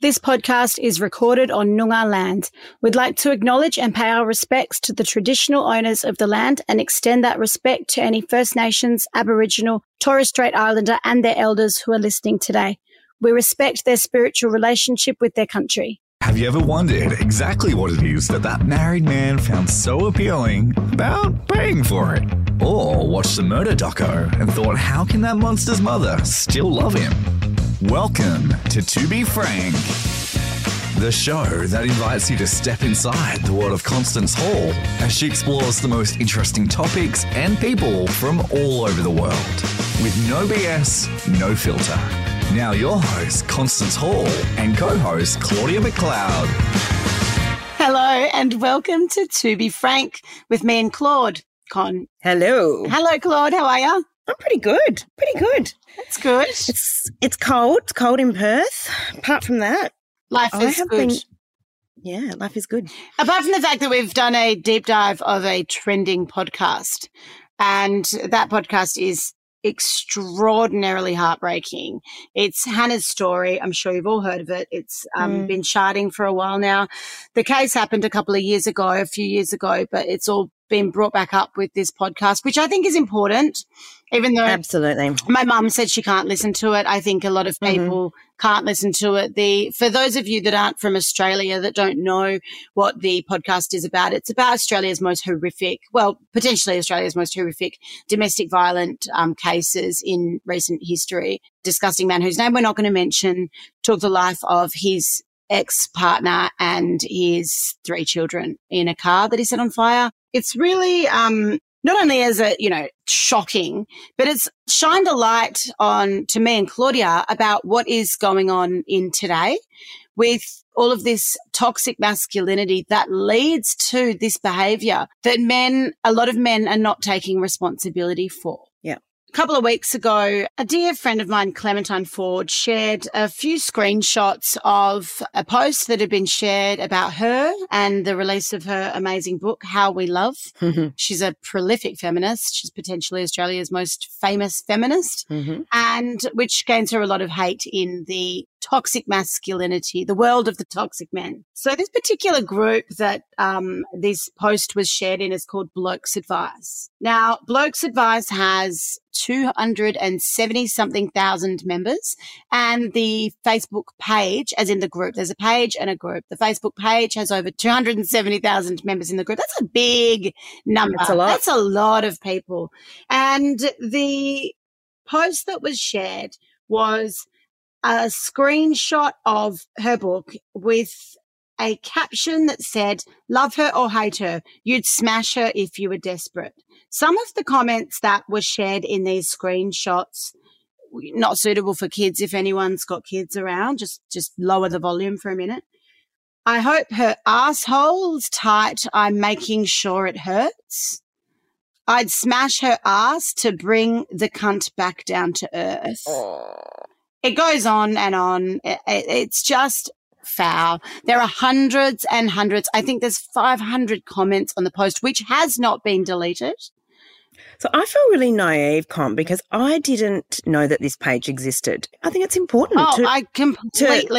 This podcast is recorded on Noongar land. We'd like to acknowledge and pay our respects to the traditional owners of the land and extend that respect to any First Nations, Aboriginal, Torres Strait Islander and their elders who are listening today. We respect their spiritual relationship with their country. Have you ever wondered exactly what it is that that married man found so appealing about paying for it? Or watched the murder doco and thought, how can that monster's mother still love him? Welcome to To Be Frank, the show that invites you to step inside the world of Constance Hall as she explores the most interesting topics and people from all over the world. With no BS, no filter. Now, your host, Constance Hall, and co host, Claudia McLeod. Hello and welcome to To Be Frank with me and Claude. Con. Hello. Hello, Claude. How are you? I'm pretty good. Pretty good. That's good. It's it's cold. It's cold in Perth. Apart from that, Life I is good. been- yeah, life is good. Apart from the fact that we've done a deep dive of a trending podcast, and that podcast is extraordinarily heartbreaking. It's Hannah's story. I'm sure you've all heard of it. It's um, Mm. been charting for a while now. The case happened a couple of years ago, a few years ago, but it's all been brought back up with this podcast, which I think is important, even though Absolutely. my mum said she can't listen to it. I think a lot of Mhm. people can't listen to it. The for those of you that aren't from Australia that don't know what the podcast is about, it's about Australia's most horrific, well, potentially Australia's most horrific domestic violent um, cases in recent history. Disgusting man whose name we're not going to mention took the life of his ex partner and his three children in a car that he set on fire. It's really um, not only is it you know shocking but it's shined a light on to me and Claudia about what is going on in today with all of this toxic masculinity that leads to this behavior that men, a lot of men are not taking responsibility for. A couple of weeks ago, a dear friend of mine, Clementine Ford, shared a few screenshots of a post that had been shared about her and the release of her amazing book, How We Love. Mhm. She's a prolific feminist. She's potentially Australia's most famous feminist, Mhm. and which gains her a lot of hate in the toxic masculinity, the world of the toxic men. So this particular group that um, this post was shared in is called Blokes Advice. Now, Blokes Advice has 270 something thousand members and the Facebook page, as in the group, there's a page and a group. The Facebook page has over 270,000 members in the group. That's a big number. That's a lot. That's a lot of people. And the post that was shared was a screenshot of her book with a caption that said, Love her or hate her, you'd smash her if you were desperate. Some of the comments that were shared in these screenshots not suitable for kids if anyone's got kids around just just lower the volume for a minute. I hope her asshole's tight i'm making sure it hurts. I'd smash her ass to bring the cunt back down to earth it goes on and on. It- it- it's just foul. There are hundreds and hundreds. I think there's 500 comments on the post which has not been deleted. So I feel really naive, Con, because I didn't know that this page existed. I think it's important oh to, i to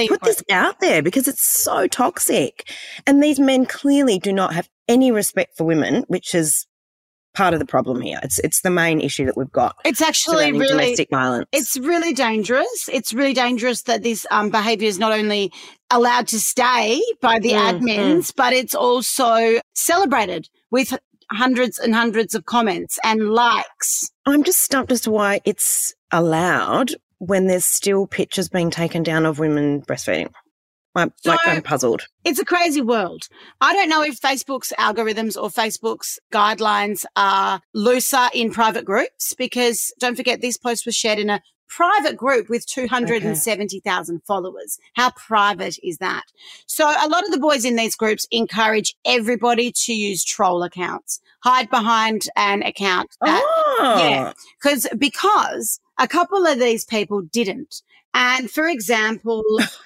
put this out there because it's so toxic. And these men clearly do not have any respect for women, which is part of the problem here. It's it's the main issue that we've got. it's actually really domestic violence. It's really dangerous. It's really dangerous that this um, behavior is not only allowed to stay by the Mm, admins, but it's also celebrated with hundreds and hundreds of comments and likes. I'm just stumped as to why it's allowed when there's still pictures being taken down of women breastfeeding. I'm, like, So- I'm puzzled. It's a crazy world. I don't know if Facebook's algorithms or Facebook's guidelines are looser in private groups because don't forget this post was shared in a private group with 270,000 followers. How private is that? So a lot of the boys in these groups encourage everybody to use troll accounts, hide behind an account. That, oh, yeah, ah! because because a couple of these people didn't. And for example,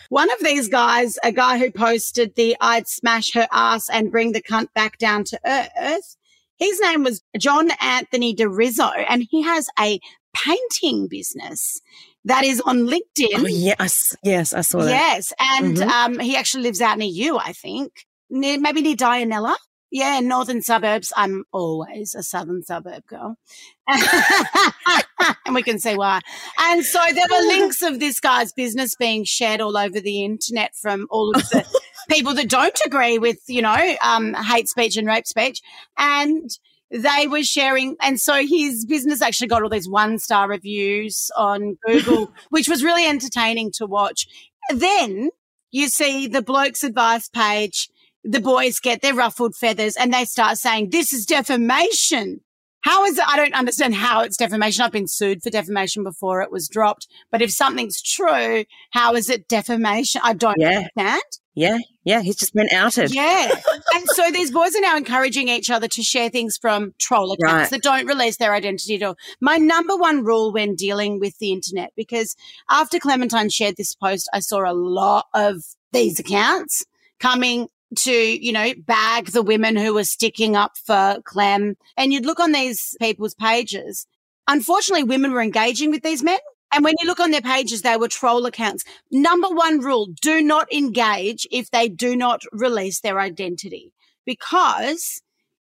one of these guys, a guy who posted the I'd smash her ass and bring the cunt back down to earth, his name was John Anthony DeRizzo, and he has a painting business that is on LinkedIn. oh yes, yes, I saw that. Yes. And Mhm. um, he actually lives out near you, I think. Near, maybe near Dianella. Yeah, northern suburbs. I'm always a southern suburb girl. and we can see why. And so there were links of this guy's business being shared all over the internet from all of the people that don't agree with, you know, um, hate speech and rape speech. And they were sharing, and so his business actually got all these one star reviews on Google, which was really entertaining to watch. Then you see the bloke's advice page, the boys get their ruffled feathers and they start saying, This is defamation. How is it? I don't understand how it's defamation. I've been sued for defamation before it was dropped. But if something's true, how is it defamation? I don't Yeah. understand. Yeah, yeah, he's just been outed. Yeah. and so these boys are now encouraging each other to share things from troll accounts Right. that don't release their identity at all. My number one rule when dealing with the internet, because after Clementine shared this post, I saw a lot of these accounts coming to, you know, bag the women who were sticking up for Clem. And you'd look on these people's pages. Unfortunately, women were engaging with these men. And when you look on their pages, they were troll accounts. Number one rule, do not engage if they do not release their identity because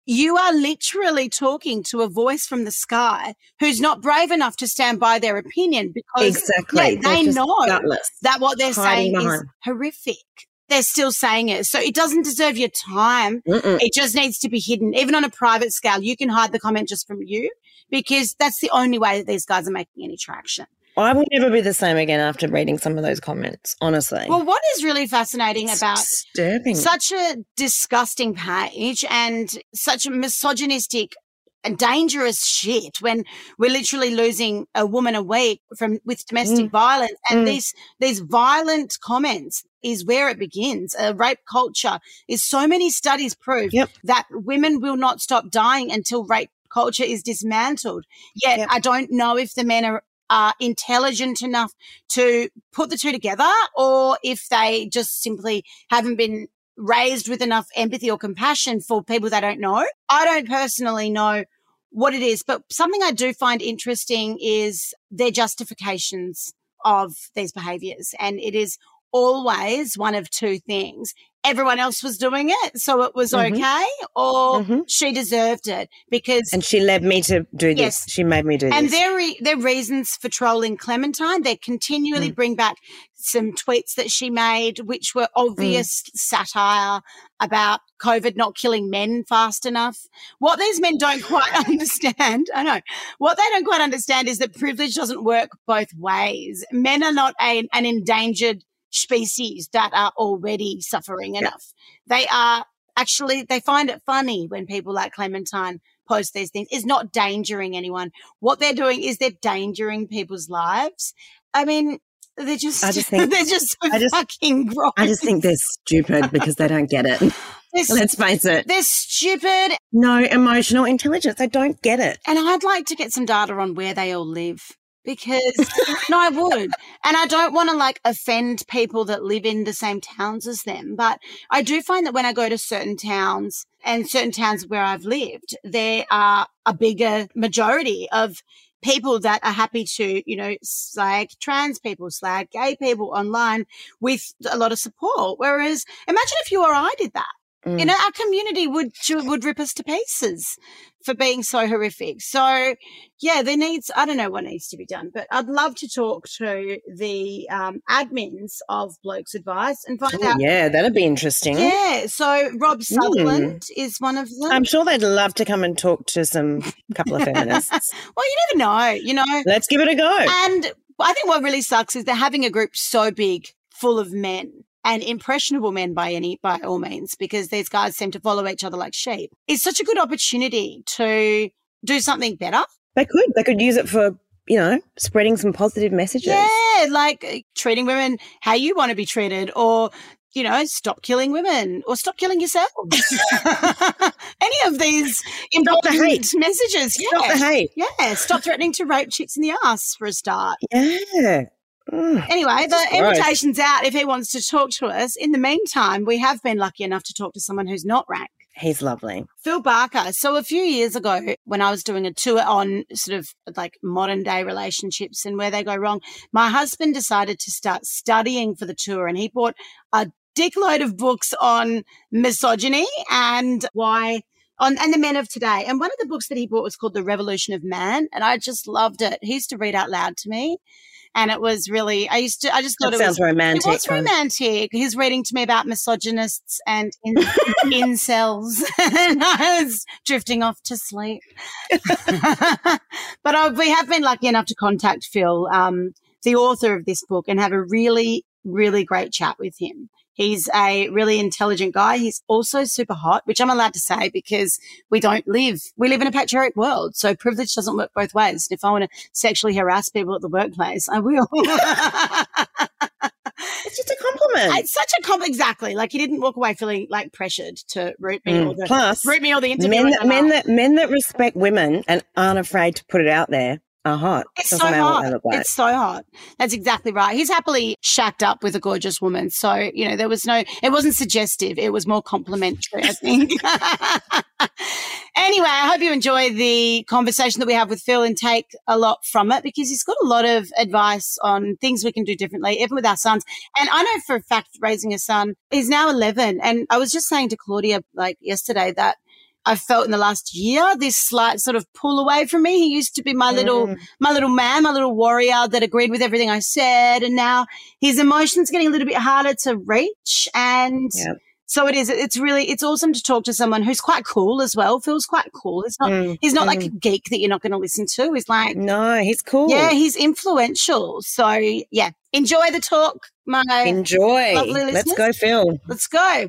you are literally talking to a voice from the sky who's not brave enough to stand by their opinion because Exactly. yeah, they know gutless. that what they're saying is horrific. They're still saying it. So it doesn't deserve your time. Mm-mm. It just needs to be hidden. Even on a private scale, you can hide the comment just from you because that's the only way that these guys are making any traction. I will never be the same again after reading some of those comments, honestly. Well, what is really fascinating It's about disturbing. such a disgusting page and such a misogynistic and dangerous shit when we're literally losing a woman a week from with domestic violence and Mm. these these violent comments is where it begins a rape culture is so many studies prove Yep. that women will not stop dying until rape culture is dismantled yet Yep. i don't know if the men are are intelligent enough to put the two together or if they just simply haven't been raised with enough empathy or compassion for people they don't know. I don't personally know what it is, but something I do find interesting is their justifications of these behaviors. And it is always one of two things. Everyone else was doing it, so it was Mhm. okay, or Mhm. she deserved it because and she led me to do this. Yes. She made me do and this. And their re- their reasons for trolling Clementine, they continually Mm. bring back some tweets that she made, which were obvious satire about COVID not killing men fast enough. What these men don't quite understand, I know, what they don't quite understand is that privilege doesn't work both ways. Men are not a, an endangered species that are already suffering enough. They are actually, they find it funny when people like Clementine post these things is not endangering anyone. What they're doing is they're endangering people's lives. I mean, they're just, I just think- they're just so I just- fucking gross. I just think they're stupid because they don't get it. Let's face it. they're stupid. No emotional intelligence. They don't get it. And I'd like to get some data on where they all live because no, I would. And I don't want to like offend people that live in the same towns as them. But I do find that when I go to certain towns and certain towns where I've lived, there are a bigger majority of people that are happy to, you know, slag trans people, slag gay people online with a lot of support. Whereas imagine if you or I did that. Mm. You know, our community would would rip us to pieces for being so horrific. So, yeah, there needs I don't know what needs to be done, but I'd love to talk to the um, admins of Blokes Advice and find Oh, out. yeah, that'd be interesting. Yeah, so Rob Sutherland is one of them. I'm sure they'd love to come and talk to some couple of feminists. well, you never know, you know. Let's give it a go. And I think what really sucks is they're having a group so big, full of men and impressionable men by any by all means, because these guys seem to follow each other like sheep. It's such a good opportunity to do something better. They could. They could use it for you know, spreading some positive messages. Yeah, like uh, treating women how you want to be treated, or you know, stop killing women or stop killing yourselves. Any of these important the hate. messages. Yeah. Stop the hate. Yeah, stop threatening to rape chicks in the ass for a start. Yeah. Anyway, the invitation's out if he wants to talk to us. In the meantime, we have been lucky enough to talk to someone who's not rank. He's lovely. Phil Barker. So a few years ago, when I was doing a tour on sort of like modern day relationships and where they go wrong, my husband decided to start studying for the tour and he bought a dickload of books on misogyny and why on and the men of today. And one of the books that he bought was called The Revolution of Man. And I just loved it. He used to read out loud to me. And it was really, I used to, I just thought That it sounds was romantic. it was romantic. He's reading to me about misogynists and in, incels, and I was drifting off to sleep. but I, we have been lucky enough to contact Phil, um, the author of this book, and have a really, really great chat with him. He's a really intelligent guy. He's also super hot, which I'm allowed to say because we don't live, we live in a patriarchal world. So privilege doesn't work both ways. And if I want to sexually harass people at the workplace, I will. It's just a compliment. It's such a comp. Exactly. Like he didn't walk away feeling like pressured to root me or Mm. the Plus, root me or the interview. men that, men that men that respect women and aren't afraid to put it out there are hot. It's Doesn't so hot. like. It's so hot. That's exactly right. He's happily shacked up with a gorgeous woman. So, you know, there was no, it wasn't suggestive. It was more complimentary, I think. anyway, I hope you enjoy the conversation that we have with Phil and take a lot from it because he's got a lot of advice on things we can do differently, even with our sons. And I know for a fact raising a son, he's now 11. And I was just saying to Claudia like yesterday that I felt in the last year this slight sort of pull away from me. He used to be my little Mm. my little man, my little warrior that agreed with everything I said. And now his emotions getting a little bit harder to reach. And Yep. so it is, it's really, it's awesome to talk to someone who's quite cool as well. Feels quite cool. It's not, Mm, he's not like mm. a geek that you're not going to listen to. He's like, No, he's cool. yeah, he's influential. So yeah, enjoy the talk. My, Enjoy. Let's go, Phil. let's go.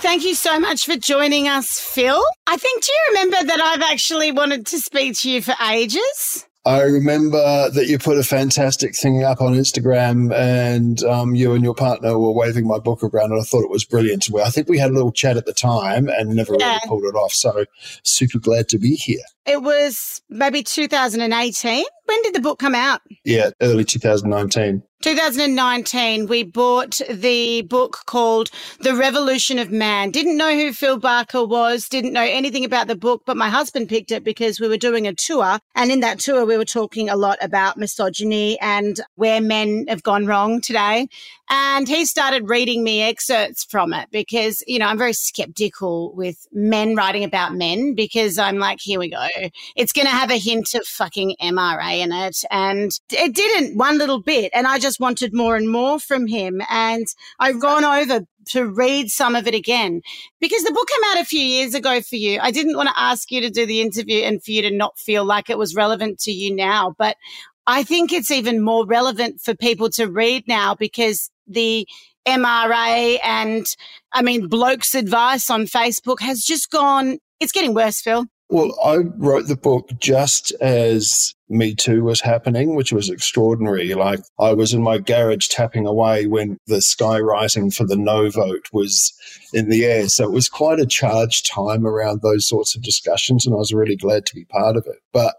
Thank you so much for joining us, Phil. I think, do you remember that I've actually wanted to speak to you for ages? I remember that you put a fantastic thing up on Instagram, and um, you and your partner were waving my book around, and I thought it was brilliant. Well, I think we had a little chat at the time and never Yeah. really pulled it off. So, super glad to be here. It was maybe 2018. When did the book come out? Yeah, early 2019. 2019, we bought the book called The Revolution of Man. Didn't know who Phil Barker was, didn't know anything about the book, but my husband picked it because we were doing a tour. And in that tour, we were talking a lot about misogyny and where men have gone wrong today. And he started reading me excerpts from it because, you know, I'm very skeptical with men writing about men because I'm like, here we go. It's going to have a hint of fucking MRA in it. And it didn't one little bit. And I just wanted more and more from him. And I've gone over to read some of it again because the book came out a few years ago for you. I didn't want to ask you to do the interview and for you to not feel like it was relevant to you now, but I think it's even more relevant for people to read now because the MRA and I mean, blokes advice on Facebook has just gone, it's getting worse, Phil. Well, I wrote the book just as Me Too was happening, which was extraordinary. Like, I was in my garage tapping away when the sky rising for the no vote was in the air. So it was quite a charged time around those sorts of discussions, and I was really glad to be part of it. But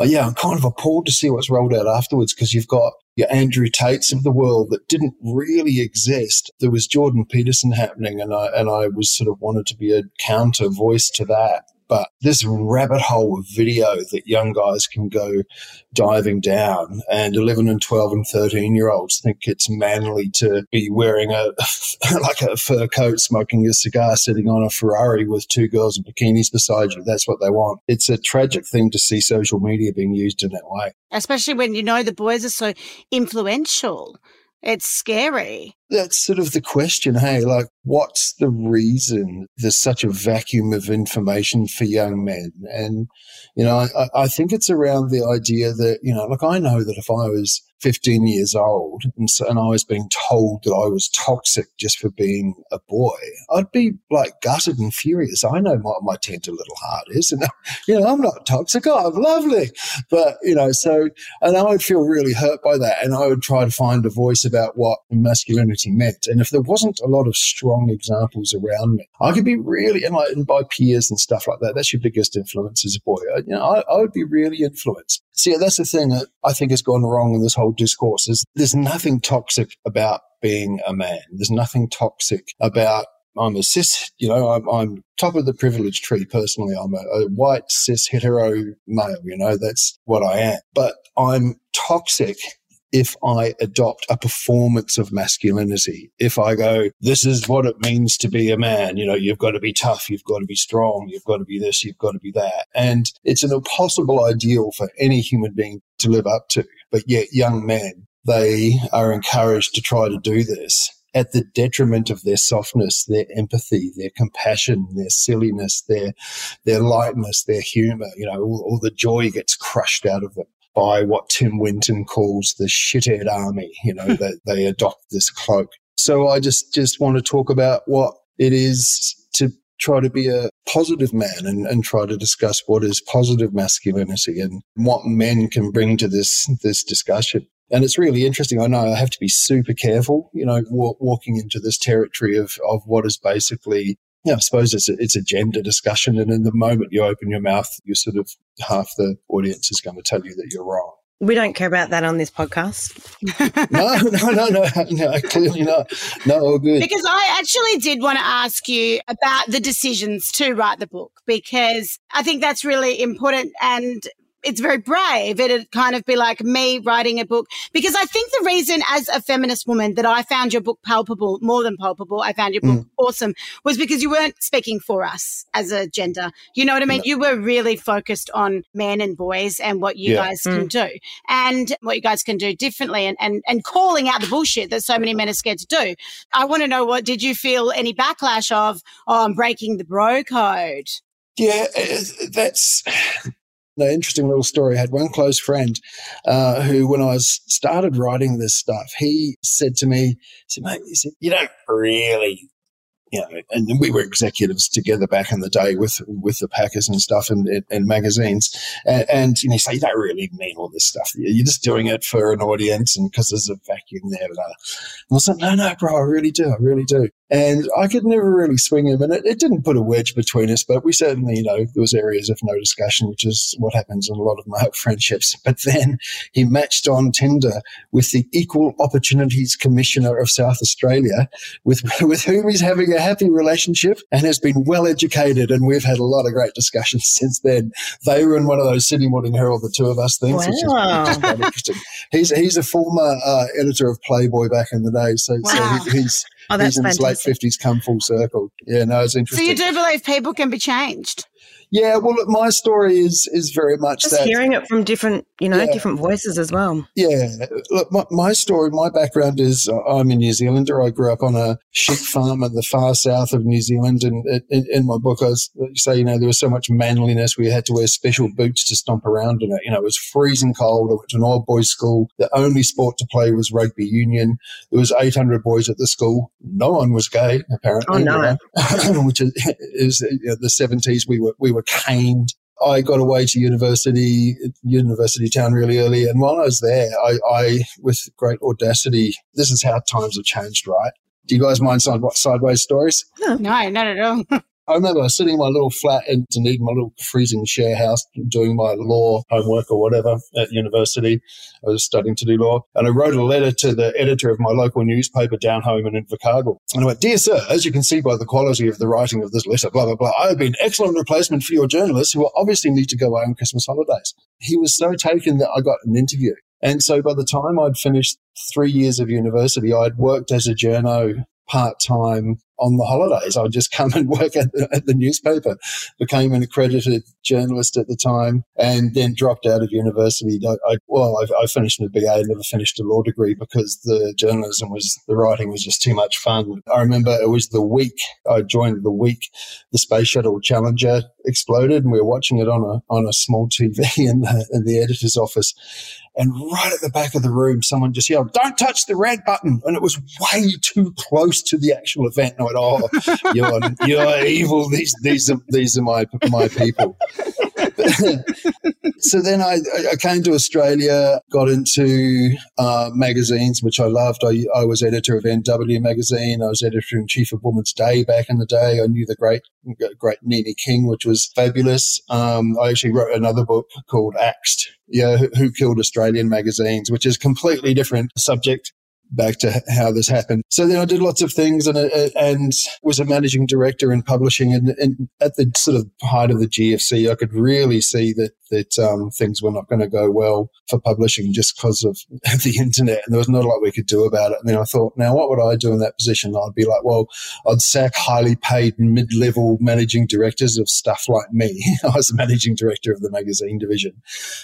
uh, yeah, I'm kind of appalled to see what's rolled out afterwards because you've got your Andrew Tates of the world that didn't really exist. There was Jordan Peterson happening, and I and I was sort of wanted to be a counter voice to that. But this rabbit hole of video that young guys can go diving down, and 11 and 12 and 13 year olds think it's manly to be wearing a like a fur coat, smoking a cigar, sitting on a Ferrari with two girls in bikinis beside you. That's what they want. It's a tragic thing to see social media being used in that way. especially when you know the boys are so influential. It's scary. That's sort of the question. Hey, like, what's the reason there's such a vacuum of information for young men? And, you know, I, I think it's around the idea that, you know, like, I know that if I was 15 years old and, so, and I was being told that I was toxic just for being a boy, I'd be like gutted and furious. I know what my tender little heart is. And, you know, I'm not toxic. Oh, I'm lovely. But, you know, so, and I would feel really hurt by that. And I would try to find a voice about what masculinity meant. And if there wasn't a lot of strong examples around me, I could be really, and, like, and by peers and stuff like that, that's your biggest influence as a boy. I, you know, I, I would be really influenced. See, that's the thing that I think has gone wrong in this whole discourse is there's nothing toxic about being a man. There's nothing toxic about I'm a cis, you know, I'm, I'm top of the privilege tree personally. I'm a, a, white cis hetero male, you know, that's what I am. But I'm toxic if I adopt a performance of masculinity. If I go, this is what it means to be a man, you know, you've got to be tough, you've got to be strong, you've got to be this, you've got to be that. And it's an impossible ideal for any human being to live up to. But yet young men, they are encouraged to try to do this at the detriment of their softness, their empathy, their compassion, their silliness, their their lightness, their humor. You know, all, all the joy gets crushed out of them by what Tim Winton calls the shithead army. You know, hmm. that they adopt this cloak. So I just just want to talk about what it is to try to be a positive man and, and try to discuss what is positive masculinity and what men can bring to this this discussion. And it's really interesting. I know I have to be super careful, you know, w- walking into this territory of, of what is basically yeah, I suppose it's a, it's a gender discussion. And in the moment you open your mouth, you sort of half the audience is going to tell you that you're wrong. We don't care about that on this podcast. no, no, no, no, no, clearly not. No, all good. Because I actually did want to ask you about the decisions to write the book because I think that's really important. And it's very brave. It'd kind of be like me writing a book because I think the reason as a feminist woman that I found your book palpable, more than palpable, I found your book mm. awesome was because you weren't speaking for us as a gender. You know what I mean? You were really focused on men and boys and what you yeah. guys mm. can do and what you guys can do differently and, and, and calling out the bullshit that so many men are scared to do. I want to know what did you feel any backlash of, oh, I'm breaking the bro code? Yeah, uh, that's an interesting little story. I had one close friend uh, who, when I was started writing this stuff, he said to me, he said, mate, he said, you don't really you know, and we were executives together back in the day with with the Packers and stuff and, and magazines. And, and, you know, you say you don't really mean all this stuff. You're just doing it for an audience and because there's a vacuum there. And I was like, no, no, bro, I really do. I really do. And I could never really swing him. And it, it, didn't put a wedge between us, but we certainly, you know, there was areas of no discussion, which is what happens in a lot of my friendships. But then he matched on Tinder with the Equal Opportunities Commissioner of South Australia, with, with whom he's having a happy relationship and has been well educated. And we've had a lot of great discussions since then. They were in one of those Sydney Morning Herald, the two of us things, wow. which, is, quite interesting. He's, he's a former uh, editor of Playboy back in the day. So, wow. so he, he's, Oh, that's he's in his late fifties, come full circle. Yeah, no, it's interesting. So you do believe people can be changed? Yeah, well, look, my story is is very much just that, hearing it from different, you know, yeah, different voices as well. Yeah, look, my, my, story, my background is uh, I'm a New Zealander. I grew up on a sheep farm in the far south of New Zealand, and in, in my book, I was, say, you know, there was so much manliness. We had to wear special boots to stomp around in it. You know, it was freezing cold. I went to an old boys' school. The only sport to play was rugby union. There was 800 boys at the school. No one was gay, apparently. Oh no, which is, is you know, the 70s. We were we were caned. I got away to university, university town really early. And while I was there, I, I, with great audacity, this is how times have changed, right? Do you guys mind side, sideways stories? No, not at all. I remember sitting in my little flat in Dunedin, my little freezing share house, doing my law homework or whatever at university. I was studying to do law. And I wrote a letter to the editor of my local newspaper down home in Invercargill. And I went, Dear sir, as you can see by the quality of the writing of this letter, blah, blah, blah, I have been excellent replacement for your journalists who obviously need to go away on Christmas holidays. He was so taken that I got an interview. And so by the time I'd finished three years of university, I'd worked as a journo part time on the holidays. I would just come and work at the, at the newspaper, became an accredited journalist at the time, and then dropped out of university. I, well, I, I, finished a BA, never finished a law degree because the journalism was, the writing was just too much fun. I remember it was the week I joined the week the Space Shuttle Challenger exploded, and we were watching it on a, on a small TV in the, in the editor's office. And right at the back of the room, someone just yelled, don't touch the red button. And it was way too close to the actual event. And I oh, you're, you're evil. These, these are, these are my, my people. so then I, I, came to Australia, got into uh, magazines, which I loved. I, I, was editor of NW magazine. I was editor in chief of Woman's Day back in the day. I knew the great, great Nene King, which was fabulous. Um, I actually wrote another book called Axed. Yeah, who killed Australian magazines, which is completely different subject back to how this happened. So then I did lots of things and, uh, and was a managing director in publishing. And, and, at the sort of height of the GFC, I could really see that that um, things were not going to go well for publishing just because of the internet, and there was not a lot we could do about it. And then I thought, now what would I do in that position? I'd be like, well, I'd sack highly paid mid-level managing directors of stuff like me. I was the managing director of the magazine division,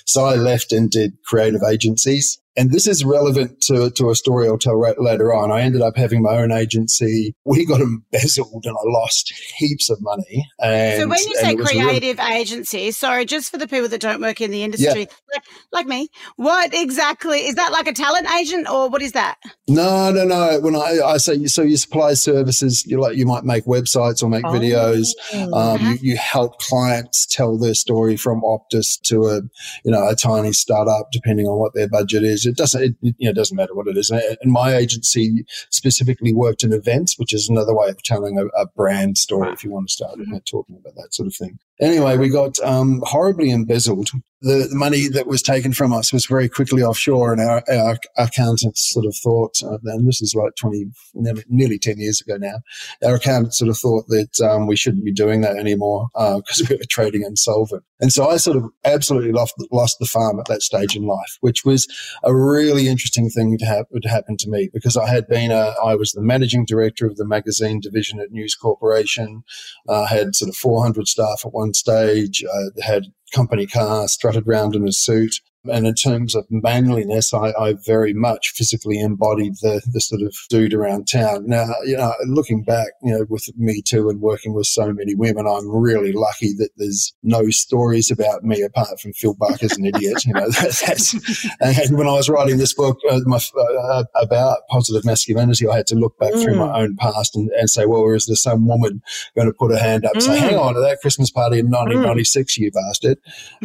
so I left and did creative agencies and this is relevant to, to a story I'll tell right later on. I ended up having my own agency. We got embezzled and I lost heaps of money. And, so when you say creative really... agency, sorry, just for the people that don't work in the industry, yeah. like, like, me, what exactly is that like a talent agent or what is that? No, no, no. When I, I say, so you supply services, you like, you might make websites or make oh. videos. Um, uh-huh. you, you help clients tell their story from Optus to a, you know, a tiny startup, depending on what their budget is is. It doesn't, it, you know, doesn't matter what it is. And my agency specifically worked in events, which is another way of telling a, a brand story if you want to start mm-hmm. talking about that sort of thing. Anyway, we got um, horribly embezzled. The, the, money that was taken from us was very quickly offshore, and our, our accountants sort of thought, uh, and this is like 20, nearly, nearly 10 years ago now, our accountants sort of thought that um, we shouldn't be doing that anymore because uh, we were trading insolvent. And so I sort of absolutely lost, lost the farm at that stage in life, which was a really interesting thing to, have, to happen to me because I had been a, I was the managing director of the magazine division at News Corporation, uh, had sort of 400 staff at one stage, uh, had company car, strutted around in a suit, and in terms of manliness, I, I, very much physically embodied the, the sort of dude around town. Now, you know, looking back, you know, with me too and working with so many women, I'm really lucky that there's no stories about me apart from Phil Barker's an idiot. You know, that, that's, and when I was writing this book uh, my, uh, about positive masculinity, I had to look back mm. through my mm. own past and, and say, well, is there some woman going to put her hand up and mm. say, hang on to that Christmas party in 1996, mm. you bastard?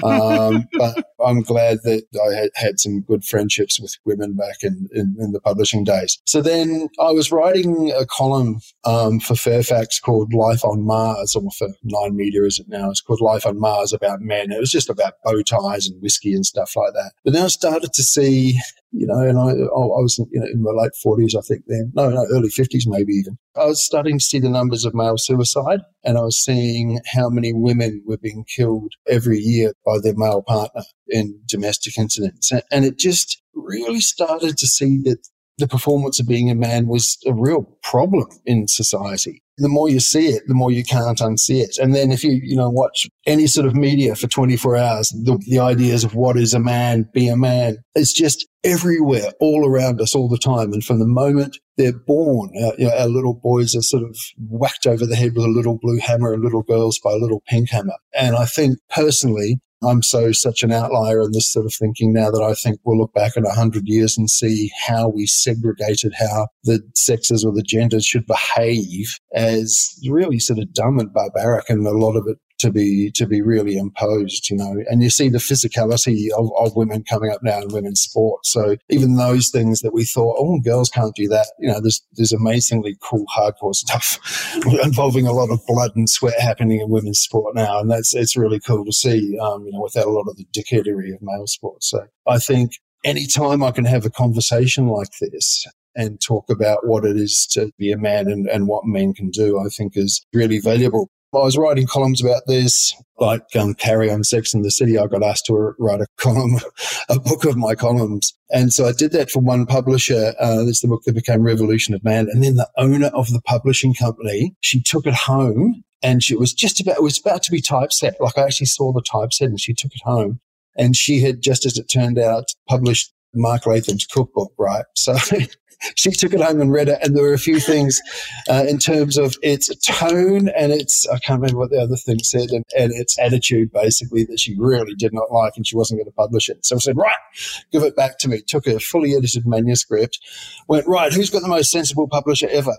Um, but I'm glad that I had, had some good friendships with women back in, in, in, the publishing days. So then I was writing a column um, for Fairfax called Life on Mars, or for Nine Media is it now? It's called Life on Mars about men. It was just about bow ties and whiskey and stuff like that. But then I started to see you know, and I, I was you know, in my late 40s, I think then, no, no, early 50s maybe even. I was starting to see the numbers of male suicide and I was seeing how many women were being killed every year by their male partner in domestic incidents. And it just really started to see that the performance of being a man was a real problem in society. The more you see it, the more you can't unsee it. And then if you, you know, watch any sort of media for 24 hours, the, the ideas of what is a man, be a man, it's just everywhere, all around us all the time. And from the moment they're born, our, you know, our little boys are sort of whacked over the head with a little blue hammer and little girls by a little pink hammer. And I think personally, I'm so such an outlier in this sort of thinking now that I think we'll look back in a hundred years and see how we segregated how the sexes or the genders should behave as really sort of dumb and barbaric, and a lot of it to be to be really imposed, you know. And you see the physicality of, of women coming up now in women's sport. So even those things that we thought, oh, girls can't do that, you know, there's there's amazingly cool hardcore stuff involving a lot of blood and sweat happening in women's sport now, and that's it's really cool to see, um, you know, without a lot of the dickheadery of male sport. So I think anytime I can have a conversation like this and talk about what it is to be a man and, and what men can do, I think is really valuable I was writing columns about this, like um, Carrie on Sex in the City. I got asked to write a column, a book of my columns. And so I did that for one publisher. Uh, is the book that became Revolution of Man. And then the owner of the publishing company, she took it home and she was just about, it was about to be typeset. Like I actually saw the typeset and she took it home. And she had, just as it turned out, published Mark Latham's cookbook, right? So she took it home and read it, and there were a few things uh, in terms of its tone and its I can't remember what the other thing said, and, and its attitude basically that she really did not like, and she wasn't going to publish it. So I said, right, give it back to me. Took a fully edited manuscript, went right. Who's got the most sensible publisher ever?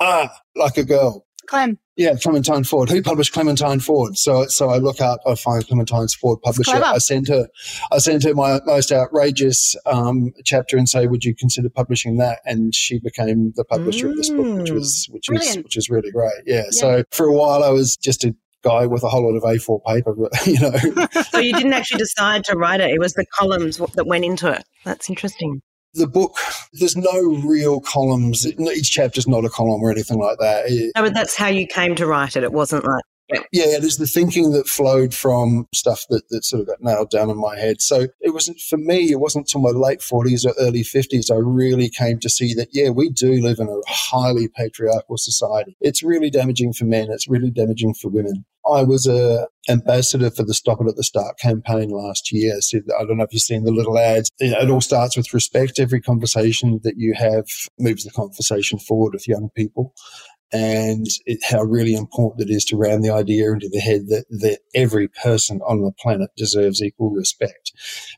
Ah, like a girl. Clem. Yeah, Clementine Ford. Who published Clementine Ford? So, so I look up, I find Clementine Ford publisher. I sent her, I sent her my most outrageous um, chapter and say, "Would you consider publishing that?" And she became the publisher mm. of this book, which was which Brilliant. was which is really great. Yeah. yeah. So for a while, I was just a guy with a whole lot of A4 paper, you know. so you didn't actually decide to write it; it was the columns that went into it. That's interesting the book, there's no real columns. Each chapter's not a column or anything like that. no, but that's how you came to write it. It wasn't like yeah. yeah, it is the thinking that flowed from stuff that, that sort of got nailed down in my head. So it wasn't for me, it wasn't until my late 40s or early 50s I really came to see that, yeah, we do live in a highly patriarchal society. It's really damaging for men, it's really damaging for women. I was a ambassador for the Stop It at the Start campaign last year. So I don't know if you've seen the little ads. It all starts with respect. Every conversation that you have moves the conversation forward with young people and it, how really important it is to ram the idea into the head that, that every person on the planet deserves equal respect.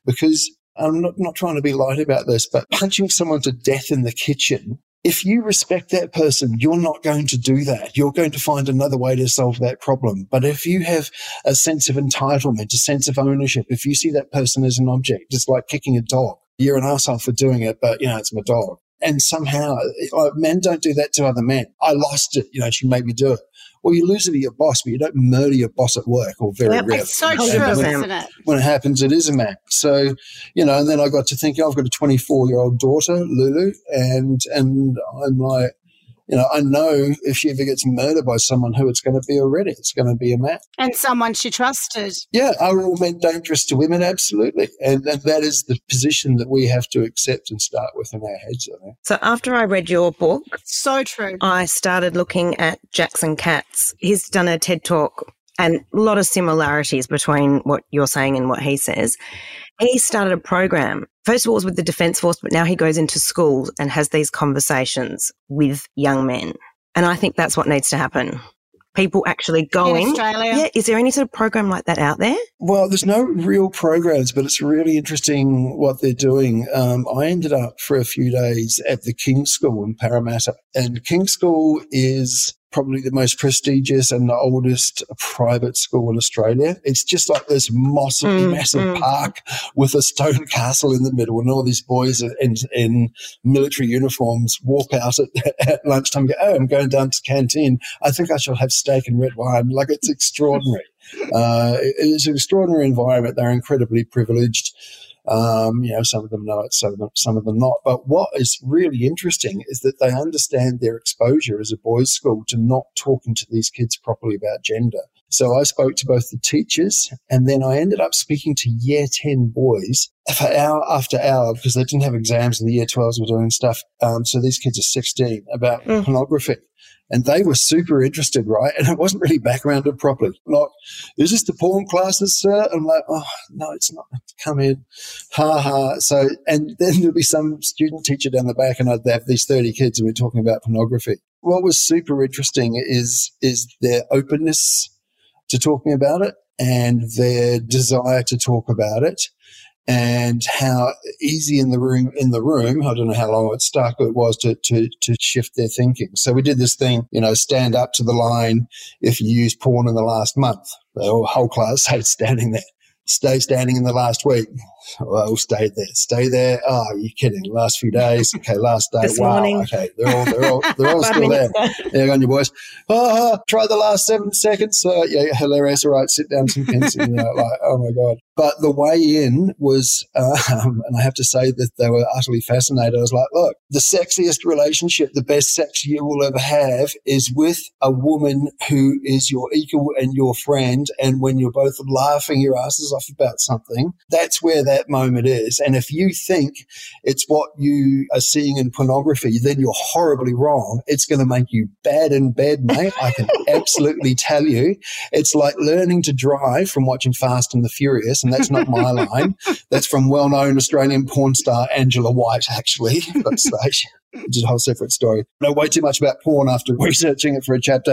Because I'm not, not trying to be light about this, but punching someone to death in the kitchen if you respect that person, you're not going to do that. You're going to find another way to solve that problem. But if you have a sense of entitlement, a sense of ownership, if you see that person as an object, it's like kicking a dog. You're an asshole for doing it, but you know, it's my dog. And somehow like, men don't do that to other men. I lost it. You know, she made me do it. Well, you lose it to your boss, but you don't murder your boss at work or very rarely. It's so true, isn't it? When it happens, it is a man. So, you know, and then I got to thinking, I've got a 24 year old daughter, Lulu, and, and I'm like, you know, I know if she ever gets murdered by someone who it's going to be already, it's going to be a man. And someone she trusted. Yeah. Are all men dangerous to women? Absolutely. And, and that is the position that we have to accept and start with in our heads. I think. So after I read your book, so true, I started looking at Jackson Katz. He's done a TED talk and a lot of similarities between what you're saying and what he says. He started a program. First of all, was with the Defence Force, but now he goes into schools and has these conversations with young men. And I think that's what needs to happen. People actually going. In Australia. Yeah. Is there any sort of program like that out there? Well, there's no real programs, but it's really interesting what they're doing. Um, I ended up for a few days at the King's School in Parramatta. And King's School is probably the most prestigious and the oldest private school in Australia. It's just like this massive, mm, massive mm. park with a stone castle in the middle, and all these boys in, in military uniforms walk out at, at lunchtime and go, Oh, I'm going down to canteen. I think I shall have steak and red wine. Like it's extraordinary. uh, it's an extraordinary environment. They're incredibly privileged. Um, you know, some of them know it, some of them, some of them not. But what is really interesting is that they understand their exposure as a boys' school to not talking to these kids properly about gender. So I spoke to both the teachers and then I ended up speaking to year 10 boys for hour after hour because they didn't have exams and the year 12s were doing stuff. Um, so these kids are 16 about mm. pornography. And they were super interested, right? And it wasn't really backgrounded properly. Like, is this the porn classes, sir? I'm like, oh, no, it's not. Come in. Ha ha. So, and then there'll be some student teacher down the back and I'd have these 30 kids and we're talking about pornography. What was super interesting is, is their openness to talking about it and their desire to talk about it and how easy in the room in the room i don't know how long it stuck it was to, to to shift their thinking. So we did this thing you know stand up to the line if you use porn in the last month. The whole class stayed standing there. Stay standing in the last week well, stay there, stay there. Oh, are you kidding? Last few days. Okay, last day. Wow. morning. Okay, they're all they're all they're all still there. There on your boys. Oh, try the last seven seconds. Uh, yeah, hilarious. All right, sit down, some pins. You know, like, oh my god. But the way in was, um, and I have to say that they were utterly fascinated. I was like, look, the sexiest relationship, the best sex you will ever have is with a woman who is your equal and your friend. And when you're both laughing your asses off about something, that's where that moment is. And if you think it's what you are seeing in pornography, then you're horribly wrong. It's going to make you bad in bed, mate. I can absolutely tell you. It's like learning to drive from watching Fast and the Furious. And that's not my line. That's from well known Australian porn star Angela White, actually, that stage, which is a whole separate story. I know way too much about porn after researching it for a chapter.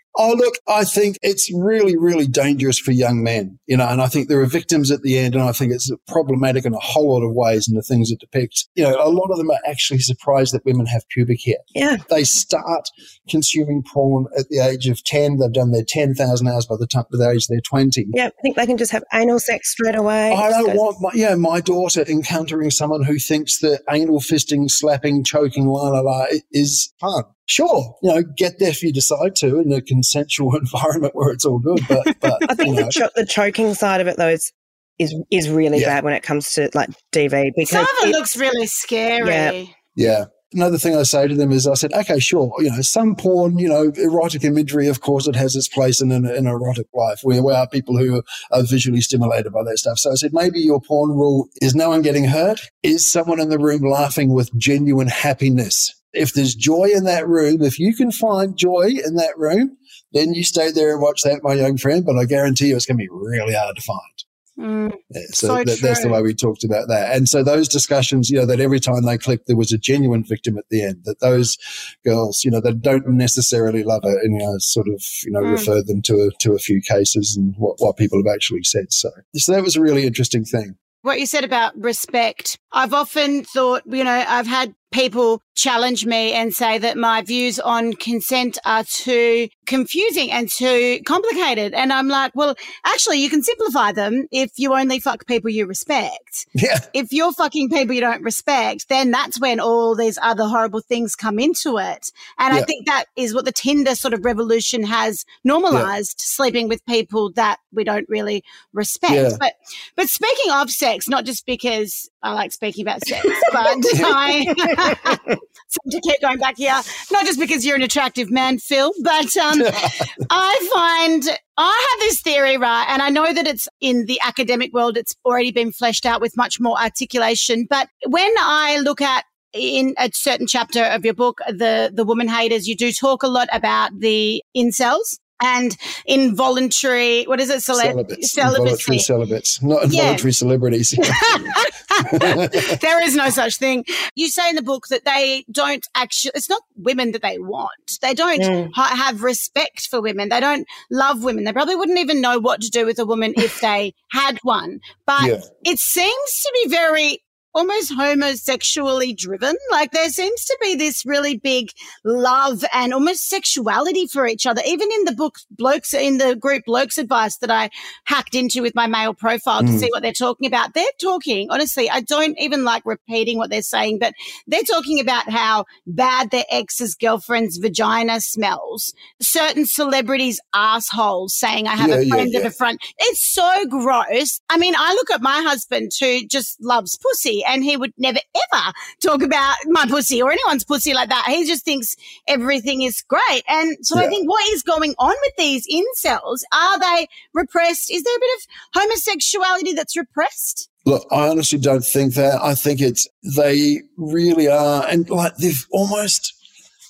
Oh, look, I think it's really, really dangerous for young men, you know, and I think there are victims at the end, and I think it's problematic in a whole lot of ways in the things it depicts. You know, a lot of them are actually surprised that women have pubic hair. Yeah. They start consuming porn at the age of 10. They've done their 10,000 hours by the time by the age they're 20. Yeah. I think they can just have anal sex straight away. I don't want my, yeah, my daughter encountering someone who thinks that anal fisting, slapping, choking, la la la is fun. Sure, you know, get there if you decide to in a consensual environment where it's all good. But, but I think you know, the, cho- the choking side of it, though, is is, is really Yeah. bad when it comes to like DV because Some of it it- looks really scary. Yeah. Yeah. Another thing I say to them is I said, okay, sure, you know, some porn, you know, erotic imagery, of course, it has its place in an, in an erotic life. We, we are people who are visually stimulated by that stuff. So I said, maybe your porn rule is no one getting hurt. Is someone in the room laughing with genuine happiness? If there's joy in that room, if you can find joy in that room, then you stay there and watch that, my young friend. But I guarantee you it's going to be really hard to find. Mm. Yeah, so So that, that's the way we talked about that. And so those discussions, you know, that every time they clicked, there was a genuine victim at the end. That those girls, you know, that don't necessarily love it, and you know, sort of, you know, Mm. referred them to a, to a few cases and what, what people have actually said. So, so that was a really interesting thing. What you said about respect, I've often thought, you know, I've had people challenge me and say that my views on consent are too confusing and too complicated. And I'm like, well, actually, you can simplify them if you only fuck people you respect. Yeah, If you're fucking people you don't respect, then that's when all these other horrible things come into it. And I think that is what the Tinder sort of revolution has normalized sleeping with people that we don't really respect. Yeah. But but speaking of sex, not just because I like speaking about sex, but I seem to keep going back here. Not just because you're an attractive man, Phil, but um, I find I have this theory, right? And I know that it's in the academic world, it's already been fleshed out with much more articulation. But when I look at in a certain chapter of your book, the the woman haters, you do talk a lot about the incels and involuntary. What is it? Cele- celibates, involuntary celibates, not Yeah. involuntary celebrities. there is no such thing. You say in the book that they don't actually, it's not women that they want. They don't Mm. ha- have respect for women. They don't love women. They probably wouldn't even know what to do with a woman if they had one. But Yeah. it seems to be very almost homosexually driven. Like there seems to be this really big love and almost sexuality for each other. Even in the book, blokes in the group blokes advice that I hacked into with my male profile to Mm. see what they're talking about. They're talking, honestly, I don't even like repeating what they're saying, but they're talking about how bad their ex's girlfriend's vagina smells. Certain celebrities' assholes saying, I have Yeah, a yeah, friend at yeah. a front. It's so gross. I mean, I look at my husband who just loves pussy and he would never ever talk about my pussy or anyone's pussy like that. He just thinks everything is great. And so I think what is going on with these incels? Are they repressed? Is there a bit of homosexuality that's repressed? Look, I honestly don't think that. I think it's they really are, and like they've almost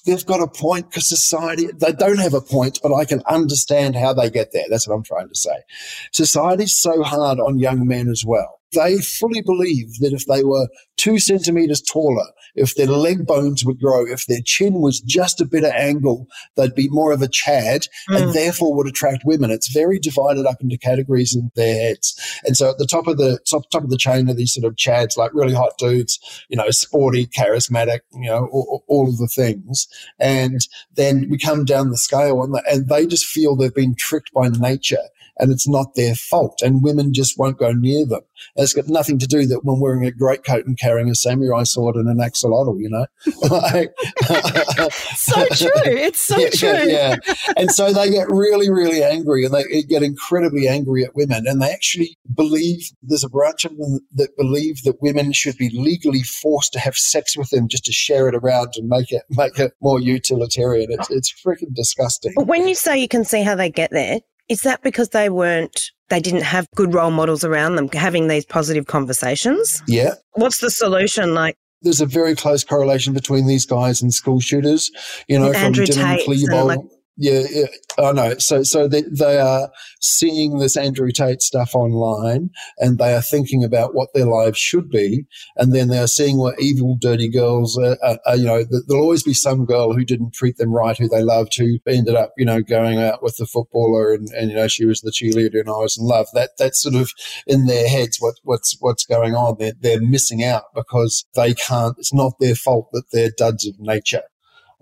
they've got a point because society, they don't have a point, but I can understand how they get there. That's what I'm trying to say. Society's so hard on young men as well. They fully believe that if they were two centimeters taller, if their leg bones would grow, if their chin was just a bit of angle, they'd be more of a Chad mm. and therefore would attract women. It's very divided up into categories in their heads. And so at the top of the top, top of the chain are these sort of Chads, like really hot dudes, you know, sporty, charismatic, you know, all, all of the things. And then we come down the scale and, and they just feel they've been tricked by nature and it's not their fault. And women just won't go near them. It's got nothing to do that when wearing a greatcoat and carrying a samurai sword and an axolotl, you know. so true. It's so yeah, true. Yeah, yeah. And so they get really, really angry and they get incredibly angry at women. And they actually believe there's a branch of them that believe that women should be legally forced to have sex with them just to share it around and make it make it more utilitarian. It's it's freaking disgusting. But when you say you can see how they get there, is that because they weren't, they didn't have good role models around them having these positive conversations? Yeah. What's the solution? Like, there's a very close correlation between these guys and school shooters, you know, from Dylan Tate Klebold. Yeah, yeah. I know. So, so they, they are seeing this Andrew Tate stuff online and they are thinking about what their lives should be. And then they are seeing what evil, dirty girls are, are, are you know, there'll always be some girl who didn't treat them right, who they loved, who ended up, you know, going out with the footballer and, and, you know, she was the cheerleader and I was in love. That, that's sort of in their heads what, what's, what's going on. They're, they're missing out because they can't, it's not their fault that they're duds of nature.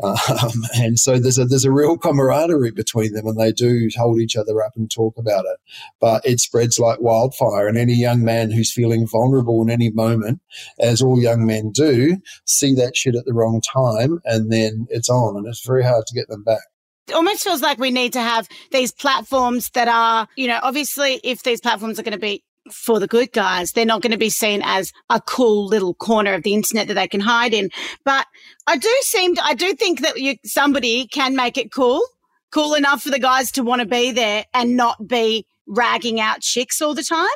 Um, and so there's a there's a real camaraderie between them, and they do hold each other up and talk about it. But it spreads like wildfire, and any young man who's feeling vulnerable in any moment, as all young men do, see that shit at the wrong time, and then it's on, and it's very hard to get them back it almost feels like we need to have these platforms that are, you know, obviously if these platforms are going to be for the good guys. They're not going to be seen as a cool little corner of the internet that they can hide in. But I do seem to, I do think that you, somebody can make it cool, cool enough for the guys to want to be there and not be ragging out chicks all the time.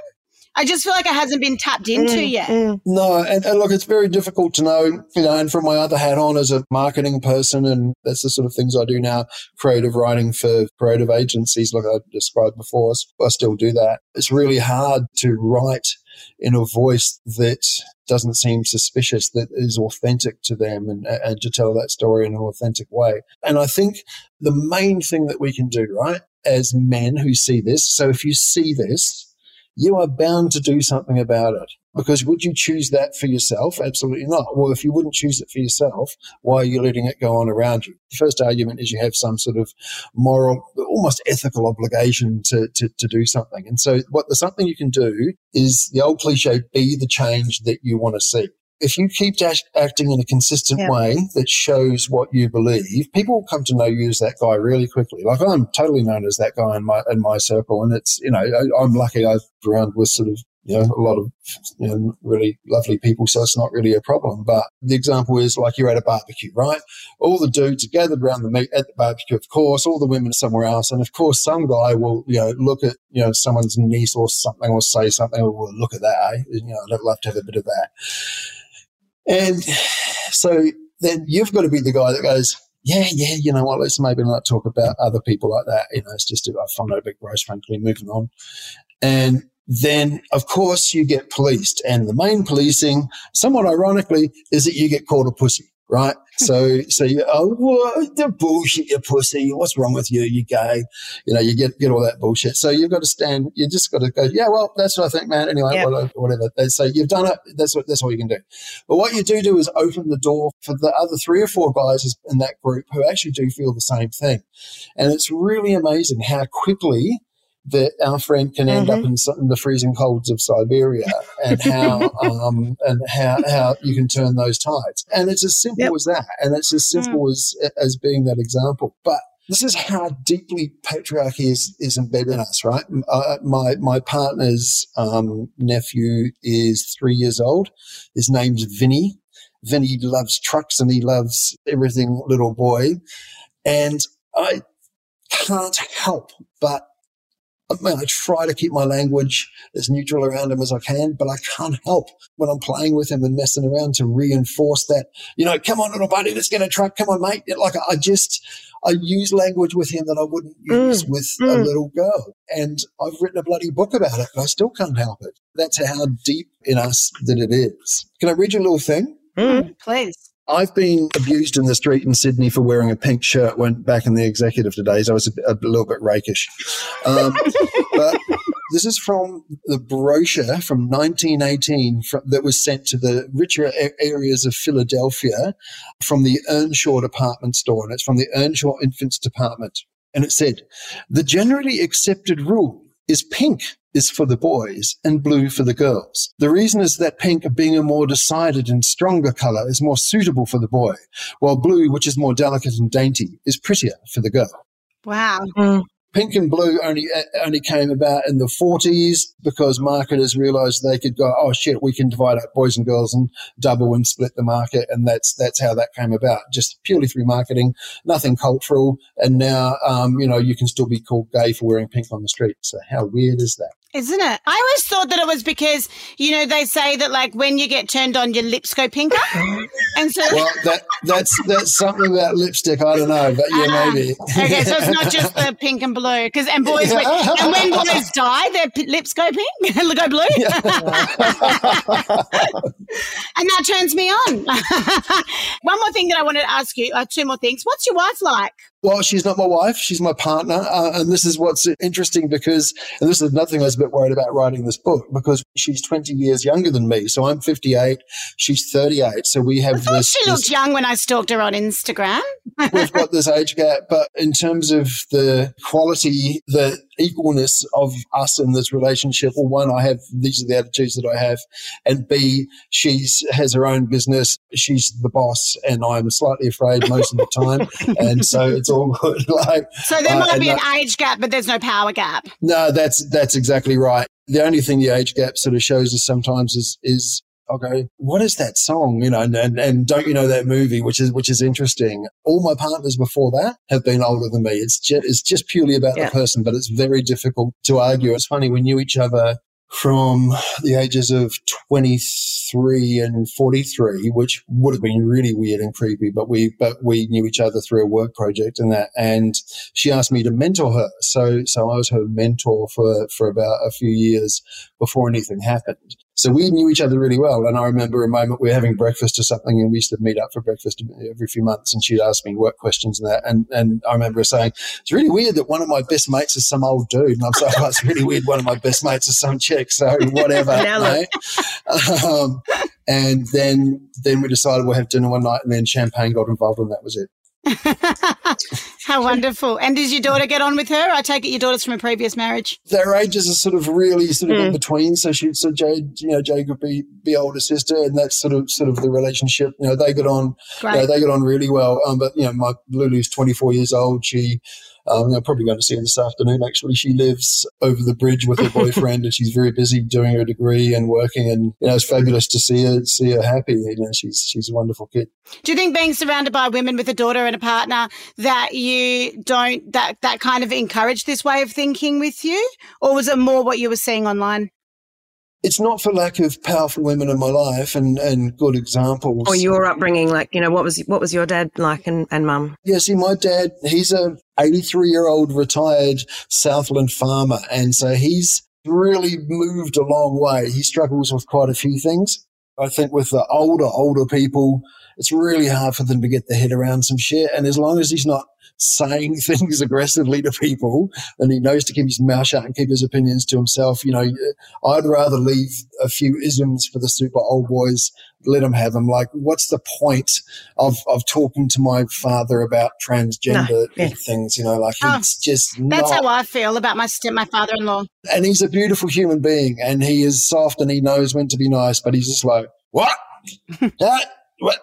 I just feel like it hasn't been tapped into mm, yet. Mm. No, and, and, look, it's very difficult to know, you know, and from my other hat on as a marketing person, and that's the sort of things I do now, creative writing for creative agencies, like I described before, I still do that. It's really hard to write in a voice that doesn't seem suspicious, that is authentic to them and, and to tell that story in an authentic way. And I think the main thing that we can do, right, as men who see this, so if you see this, you are bound to do something about it. Because would you choose that for yourself? Absolutely not. Well, if you wouldn't choose it for yourself, why are you letting it go on around you? The first argument is you have some sort of moral, almost ethical obligation to, to, to do something. And so what the something you can do is the old cliche, be the change that you want to see if you keep acting in a consistent yeah. way that shows what you believe, people will come to know you as that guy really quickly. Like I'm totally known as that guy in my in my circle, and it's you know I, am lucky I've around with sort of you know a lot of you know really lovely people, so it's not really a problem. But the example is like you're at a barbecue, right? All the dudes are gathered around the meat at the barbecue, of course. All the women are somewhere else, and of course some guy will you know look at you know someone's niece or something, or say something, or well, look at that, eh? you know I'd love to have a bit of that and so then you've got to be the guy that goes, yeah, yeah, you know what, let's maybe not talk about other people like that. You know, it's just, I find it a bit gross, frankly, moving on. And then, of course, you get policed. And the main policing, somewhat ironically, is that you get called a pussy right? so, so you, oh, what the bullshit, you pussy. What's wrong with you? You gay. You know, you get, get all that bullshit. So you've got to stand, you just got to go, yeah, well, that's what I think, man. Anyway, yep. whatever, whatever. They say you've done it. That's what, that's all you can do. But what you do do is open the door for the other three or four guys in that group who actually do feel the same thing. And it's really amazing how quickly that our friend can end mm-hmm. up in, in, the freezing colds of Siberia, and how um, and how how you can turn those tides. And it's as simple yep. as that, and it's as simple mm. as as being that example. But this is how deeply patriarchy is, is embedded in us, right? Uh, my my partner's um, nephew is three years old. His name's Vinny. Vinny loves trucks and he loves everything little boy. And I can't help but I mean, I try to keep my language as neutral around him as I can, but I can't help when I'm playing with him and messing around to reinforce that, you know, come on, little buddy, let's get a truck. Come on, mate. Like I just, I use language with him that I wouldn't use Mm, with mm. a little girl. And I've written a bloody book about it, I still can't help it. That's how deep in us that it is. Can I read you a little thing? Mm. Please. I've been abused in the street in Sydney for wearing a pink shirt. Went back in the executive days. I was a, a little bit rakish. Um, but this is from the brochure from 1918 fr that was sent to the richer areas of Philadelphia from the Earnshaw department store. And it's from the Earnshaw Infants Department. And it said, the generally accepted rule is pink is for the boys and blue for the girls. The reason is that pink, being a more decided and stronger color, is more suitable for the boy, while blue, which is more delicate and dainty, is prettier for the girl. Wow. Mm. Pink and blue only uh, only came about in the 40s because marketers realized they could go, oh shit, we can divide up boys and girls and double and split the market, and that's that's how that came about, just purely through marketing, nothing cultural. And now, um, you know, you can still be called gay for wearing pink on the street. So how weird is that? Isn't it? I always thought that it was because, you know, they say that like when you get turned on, your lips go pinker. and so, Well, that that's that's something about lipstick. I don't know, but yeah, Ah, maybe. okay, so it's not just the pink and blue. Because, and boys, when, and when boys die, their p- lips go pink, and go blue. and that turns me on. One more thing that I wanted to ask you, uh, two more things. What's your wife like? Well, she's not my wife. She's my partner. Uh, and this is what's interesting because, and this is nothing I was a bit worried about writing this book because she's 20 years younger than me. So I'm 58. She's 38. So we I have thought this, she this- young when I stalked her on Instagram. we've got this age gap, but in terms of the quality, the equalness of us in this relationship, well, one, I have these are the attitudes that I have, and B, she's has her own business. She's the boss, and I'm slightly afraid most of the time, and so it's all good. like, So there uh, might and be an that- age gap, but there's no power gap. no, that's that's exactly right. The only thing the age gap sort of shows us sometimes is is I'll go, what is that song? You know, and, and, and don't you know that movie, which is which is interesting. All my partners before that have been older than me. It's just it's just purely about Yeah. the person, but it's very difficult to argue. It's funny we knew each other from the ages of 23 and 43 which would have been really weird and creepy but we but we knew each other through a work project and that and she asked me to mentor her so so I was her mentor for for about a few years before anything happened so we knew each other really well and I remember a moment we were having breakfast or something and we used to meet up for breakfast every few months and she'd ask me work questions and that and and I remember her saying it's really weird that one of my best mates is some old dude and I'm like, oh, it's really weird one of my best mates is some chick so whatever um, and then then we decided we'll have dinner one night and then champagne got involved and that was it How wonderful. And does your daughter get on with her? I take it your daughter's from a previous marriage. their ages are sort of really sort of in Mm. between. So she, so Jade, you know, Jade could be be older sister, and that's sort of sort of the relationship. You know, they get on, you know, they get on really well. Um, but you know, my Lulu's twenty four years old. She, um, I'm probably going to see her this afternoon. Actually, she lives over the bridge with her boyfriend, and she's very busy doing her degree and working. And you know, it's fabulous to see her see her happy. You know, she's she's a wonderful kid. Do you think being surrounded by women with a daughter and a partner that you don't that that kind of encouraged this way of thinking with you, or was it more what you were seeing online? It's not for lack of powerful women in my life and, and good examples. Or your upbringing, like you know, what was what was your dad like and, and mum? Yeah, see, my dad, he's a 83 year old retired Southland farmer. And so he's really moved a long way. He struggles with quite a few things. I think with the older, older people, it's really hard for them to get their head around some shit. And as long as he's not saying things aggressively to people and he knows to keep his mouth shut and keep his opinions to himself, you know, I'd rather leave a few isms for the super old boys, let them have them. Like, what's the point of, of talking to my father about transgender No, yeah. things? You know, like Oh, it's just That's not how I feel about my step my father in law. and he's a beautiful human being and he is soft and he knows when to be nice, but he's just like, what? that? What?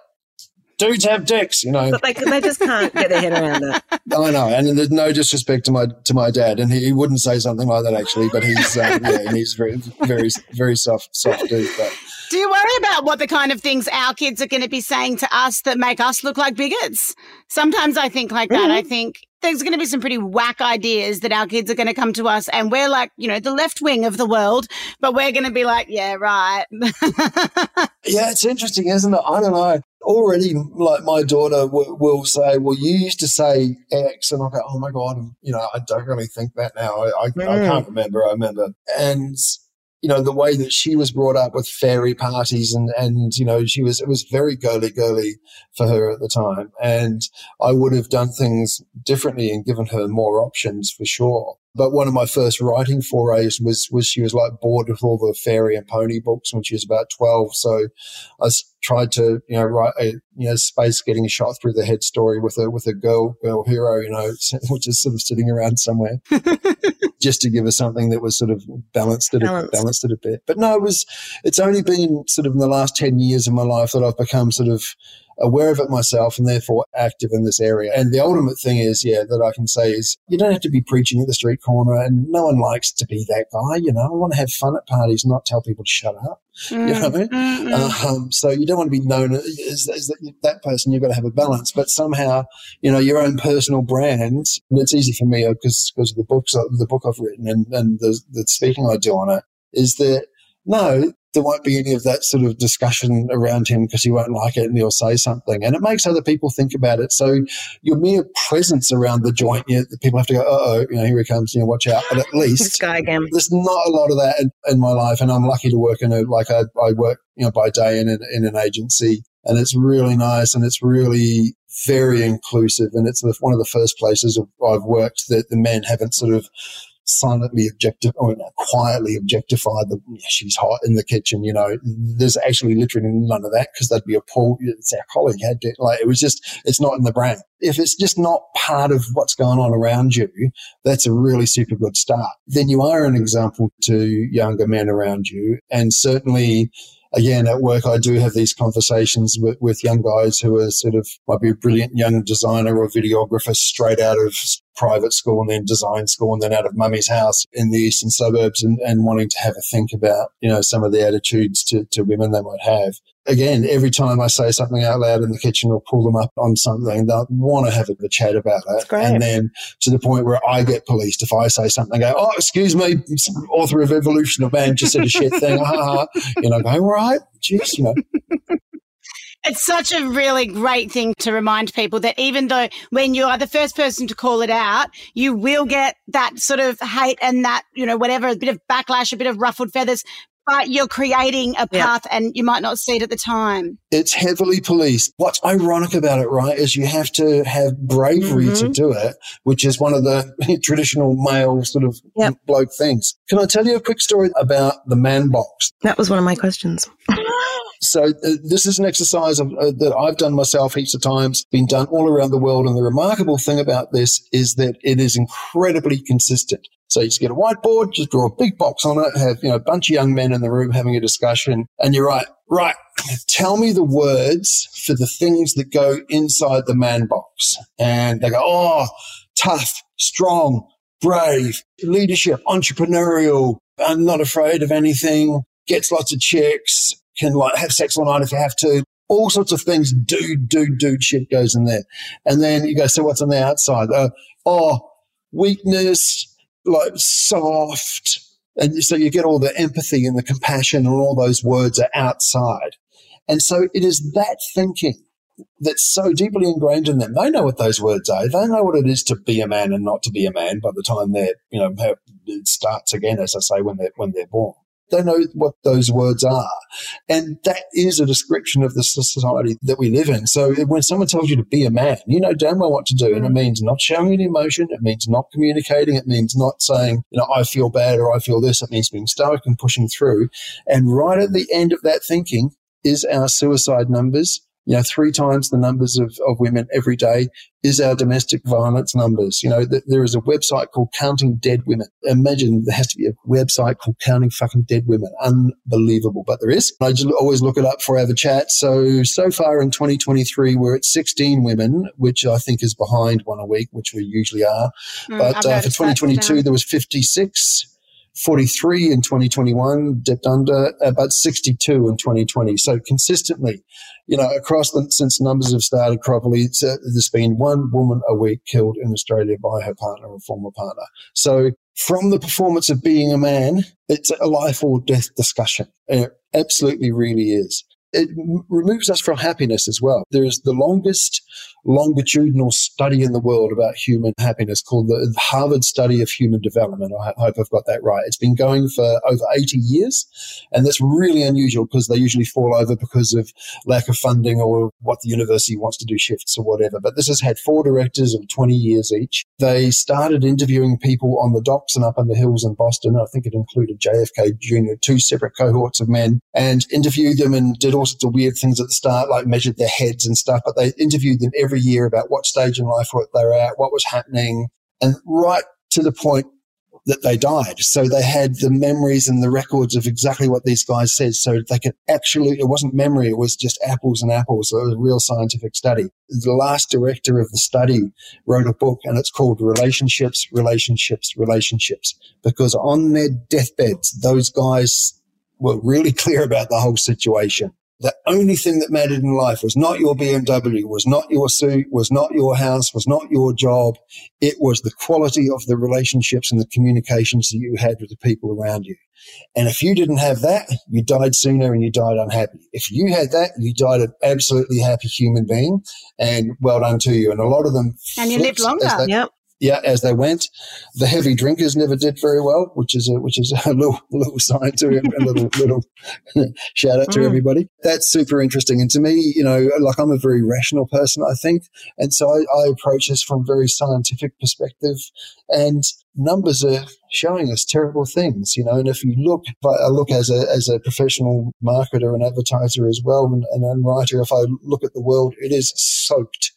Dudes have dicks, you know. But they they just can't get their head around it. I know, and there's no disrespect to my to my dad, and he, he wouldn't say something like that actually, but he's um, yeah, and he's very very very soft soft dude. But Do you worry about what the kind of things our kids are going to be saying to us that make us look like bigots? Sometimes I think like that. I think there's going to be some pretty whack ideas that our kids are going to come to us and we're like, you know, the left wing of the world, but we're going to be like, yeah, right. yeah, it's interesting, isn't it? I don't know. Already, like my daughter w- will say, well, you used to say X, and I'll go, oh my God, you know, I don't really think that now. I, I, mm. I can't remember. I remember. And you know, the way that she was brought up with fairy parties and, and, you know, she was, it was very girly girly for her at the time. And I would have done things differently and given her more options for sure. But one of my first writing forays was, was she was like bored with all the fairy and pony books when she was about 12. So I tried to, you know, write a, you know, space getting shot through the head story with a, with a girl, girl hero, you know, which is sort of sitting around somewhere just to give her something that was sort of balanced it, balanced. balanced it a bit. But no, it was, it's only been sort of in the last 10 years of my life that I've become sort of, aware of it myself and therefore active in this area. And the ultimate thing is, yeah, that I can say is you don't have to be preaching at the street corner and no one likes to be that guy. You know, I want to have fun at parties, not tell people to shut up. Mm, you know what I mean? Mm, mm. Um, so you don't want to be known as, as that, that person. You've got to have a balance, but somehow, you know, your own personal brand. And it's easy for me because because of the books, the book I've written and, and the, the speaking I do on it is that no, there won't be any of that sort of discussion around him because he won't like it and he'll say something. And it makes other people think about it. So your mere presence around the joint, you know, people have to go, oh, you know, here he comes, you know, watch out. But at least this guy again. there's not a lot of that in, in, my life. And I'm lucky to work in a, like I, I work, you know, by day in, in, in an agency and it's really nice and it's really very inclusive. And it's one of the first places I've worked that the men haven't sort of silently objective or quietly objectify the yeah, she's hot in the kitchen. You know, there's actually literally none of that because they'd be a appalled. It's our colleague had to, like it was just it's not in the brain. If it's just not part of what's going on around you, that's a really super good start. Then you are an example to younger men around you, and certainly again, at work, I do have these conversations with, with young guys who are sort of might be a brilliant young designer or videographer straight out of private school and then design school and then out of mummy's house in the eastern suburbs and, and wanting to have a think about, you know, some of the attitudes to, to women they might have. Again, every time I say something out loud in the kitchen or pull them up on something, they'll want to have a, a chat about it. And then to the point where I get policed if I say something, I go, oh, excuse me, author of Revolution of Man just said a shit thing. you know, go, all right, jeez, you know. It's such a really great thing to remind people that even though when you are the first person to call it out, you will get that sort of hate and that, you know, whatever, a bit of backlash, a bit of ruffled feathers, but you're creating a path yeah. and you might not see it at the time. It's heavily policed. What's ironic about it, right, is you have to have bravery mm-hmm. to do it, which is one of the traditional male sort of yep. bloke things. Can I tell you a quick story about the man box? That was one of my questions. So uh, this is an exercise of, uh, that I've done myself heaps of times, been done all around the world. And the remarkable thing about this is that it is incredibly consistent. So you just get a whiteboard, just draw a big box on it, have, you know, a bunch of young men in the room having a discussion and you're right, right. Tell me the words for the things that go inside the man box. And they go, Oh, tough, strong, brave, leadership, entrepreneurial, I'm not afraid of anything, gets lots of chicks, can like have sex all night if you have to. All sorts of things, dude, dude, dude shit goes in there. And then you go, so what's on the outside? Uh, oh, weakness, like soft. And so you get all the empathy and the compassion and all those words are outside. And so it is that thinking that's so deeply ingrained in them. They know what those words are. They know what it is to be a man and not to be a man by the time they're, you know, it starts again, as I say, when they're, when they're born. They know what those words are. And that is a description of the society that we live in. So when someone tells you to be a man, you know damn well what to do. And it means not showing any emotion. It means not communicating. It means not saying, you know, I feel bad or I feel this. It means being stoic and pushing through. And right at the end of that thinking is our suicide numbers you know, three times the numbers of, of women every day is our domestic violence numbers. You know, th- there is a website called Counting Dead Women. Imagine there has to be a website called Counting Fucking Dead Women. Unbelievable, but there is. I just always look it up for have a chat. So, so far in 2023, we're at 16 women, which I think is behind one a week, which we usually are. Mm, but uh, for 2022, there was 56 43 in 2021, dipped under about 62 in 2020. So consistently, you know, across the, since numbers have started properly, uh, there's been one woman a week killed in Australia by her partner or former partner. So from the performance of being a man, it's a life or death discussion. It absolutely really is it removes us from happiness as well. There is the longest longitudinal study in the world about human happiness called the Harvard Study of Human Development. I hope I've got that right. It's been going for over 80 years, and that's really unusual because they usually fall over because of lack of funding or what the university wants to do shifts or whatever. But this has had four directors of 20 years each. They started interviewing people on the docks and up in the hills in Boston. I think it included JFK Jr., two separate cohorts of men, and interviewed them and did all sorts of weird things at the start, like measured their heads and stuff. But they interviewed them every every year about what stage in life they were at, what was happening, and right to the point that they died. So they had the memories and the records of exactly what these guys said. So they could actually, it wasn't memory, it was just apples and apples. So it was a real scientific study. The last director of the study wrote a book and it's called Relationships, Relationships, Relationships. Because on their deathbeds, those guys were really clear about the whole situation the only thing that mattered in life was not your BMW, was not your suit, was not your house, was not your job. It was the quality of the relationships and the communications that you had with the people around you. And if you didn't have that, you died sooner and you died unhappy. If you had that, you died an absolutely happy human being and well done to you. And a lot of them. And you lived longer. They, yep yeah, as they went. The heavy drinkers never did very well, which is a, which is a little little sign to him, a little little shout out to mm. everybody. That's super interesting. And to me, you know, like I'm a very rational person, I think, and so I, I approach this from a very scientific perspective. And numbers are showing us terrible things, you know. And if you look, if I look as a as a professional marketer and advertiser as well, and, and writer, if I look at the world, it is soaked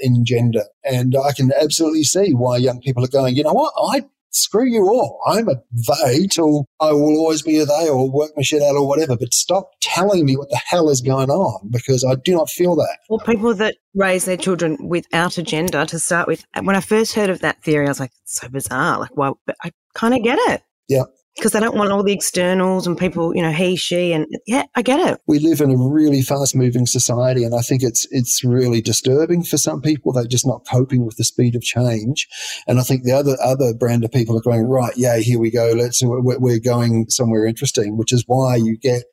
in gender. And I can absolutely see why young people are going, you know what? I screw you all. I'm a they till I will always be a they or work my shit out or whatever. But stop telling me what the hell is going on because I do not feel that. Well, people that raise their children without a gender to start with, when I first heard of that theory, I was like, so bizarre. Like, well, I kind of get it. Yeah because they don't want all the externals and people, you know, he, she, and yeah, I get it. We live in a really fast moving society, and I think it's it's really disturbing for some people. They're just not coping with the speed of change, and I think the other other brand of people are going right. Yeah, here we go. Let's we're, we're going somewhere interesting, which is why you get,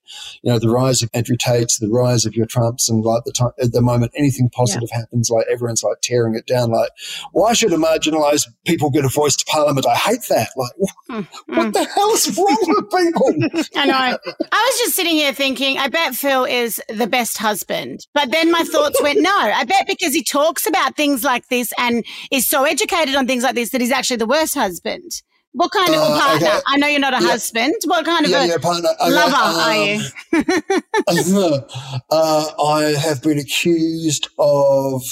you know, the rise of Andrew Tates, the rise of your Trumps, and like the time at the moment anything positive yeah. happens, like everyone's like tearing it down. Like, why should a marginalised people get a voice to Parliament? I hate that. Like, mm, what mm. the hell? What's wrong with people? I know. I was just sitting here thinking, I bet Phil is the best husband. But then my thoughts went, no, I bet because he talks about things like this and is so educated on things like this that he's actually the worst husband. What kind of uh, partner? Okay. I know you're not a yeah. husband. What kind of yeah, a yeah, partner. Okay. lover um, are you? uh, I have been accused of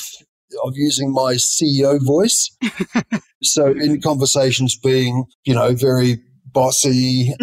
of using my CEO voice. so in conversations being, you know, very bossy.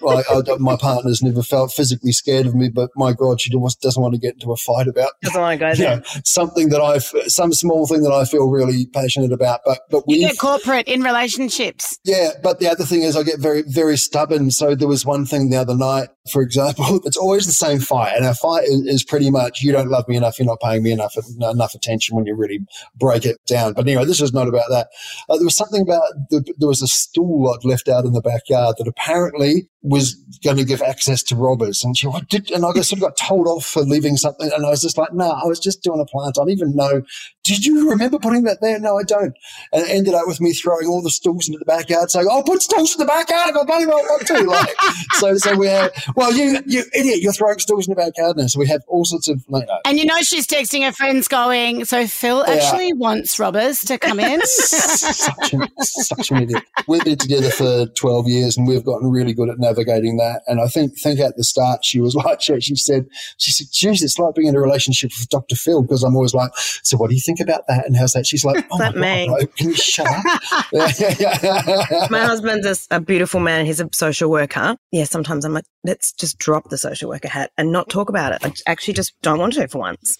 like I, my partner's never felt physically scared of me, but my God, she doesn't want to get into a fight about doesn't want to go there. Know, something that I, some small thing that I feel really passionate about. But but we get corporate in relationships. Yeah, but the other thing is I get very very stubborn. So there was one thing the other night, for example, it's always the same fight, and our fight is, is pretty much you don't love me enough, you're not paying me enough enough attention when you really break it down. But anyway, this is not about that. Uh, there was something about the, there was a stool I'd left out in the backyard that apparently was going to give access to robbers. And she what did, and I sort of got told off for leaving something. And I was just like, no, I was just doing a plant. I don't even know. Did you remember putting that there? No, I don't. And it ended up with me throwing all the stools into the backyard saying, oh, put stools in the backyard. if I bloody well want to. Like, so, so we have, well, you, you idiot, you're throwing stools in the backyard now. So we have all sorts of, like, uh, and you know, she's texting her friends going, so Phil actually wants robbers to come in. such, an, such an idiot. We've been together for 12 years and we've gotten really good at navigating that. And I think think at the start she was like she, she said she said, "Geez, it's like being in a relationship with Dr. Phil because I'm always like, so what do you think about that and how's that?" She's like, "Oh that my God, can you shut up?" my husband's a, a beautiful man. He's a social worker. Yeah, sometimes I'm like, let's just drop the social worker hat and not talk about it. I actually just don't want to for once.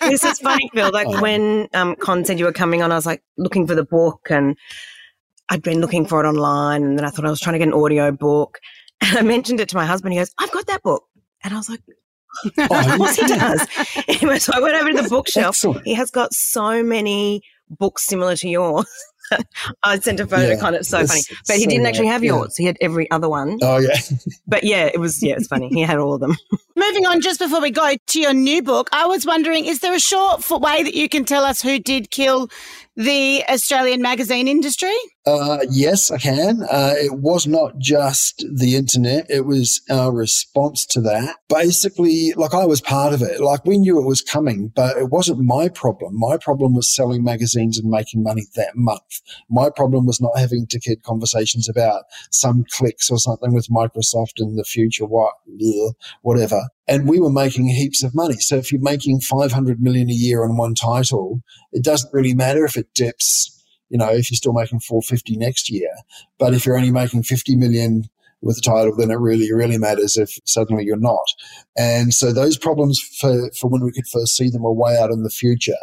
this is funny, Phil. Like oh. when um, Con said you were coming on, I was like looking for the book and I'd been looking for it online and then I thought I was trying to get an audio book. And I mentioned it to my husband. He goes, I've got that book. And I was like, of course he does. anyway, so I went over to the bookshelf. Excellent. He has got so many books similar to yours. I sent a photo, Yeah, kind of so it's funny. But he so didn't actually right, have yeah. yours. He had every other one. Oh yeah. But yeah, it was yeah, it's funny. He had all of them. Moving on, just before we go to your new book, I was wondering, is there a short way that you can tell us who did kill the Australian magazine industry? Uh, yes, I can. Uh, it was not just the internet. It was our response to that. Basically, like I was part of it. Like we knew it was coming, but it wasn't my problem. My problem was selling magazines and making money that month. My problem was not having to get conversations about some clicks or something with Microsoft in the future, what, whatever. And we were making heaps of money. So if you're making 500 million a year on one title, it doesn't really matter if it dips you know, if you're still making 450 next year. But if you're only making 50 million with the title, then it really, really matters if suddenly you're not. And so those problems for, for when we could first see them are way out in the future.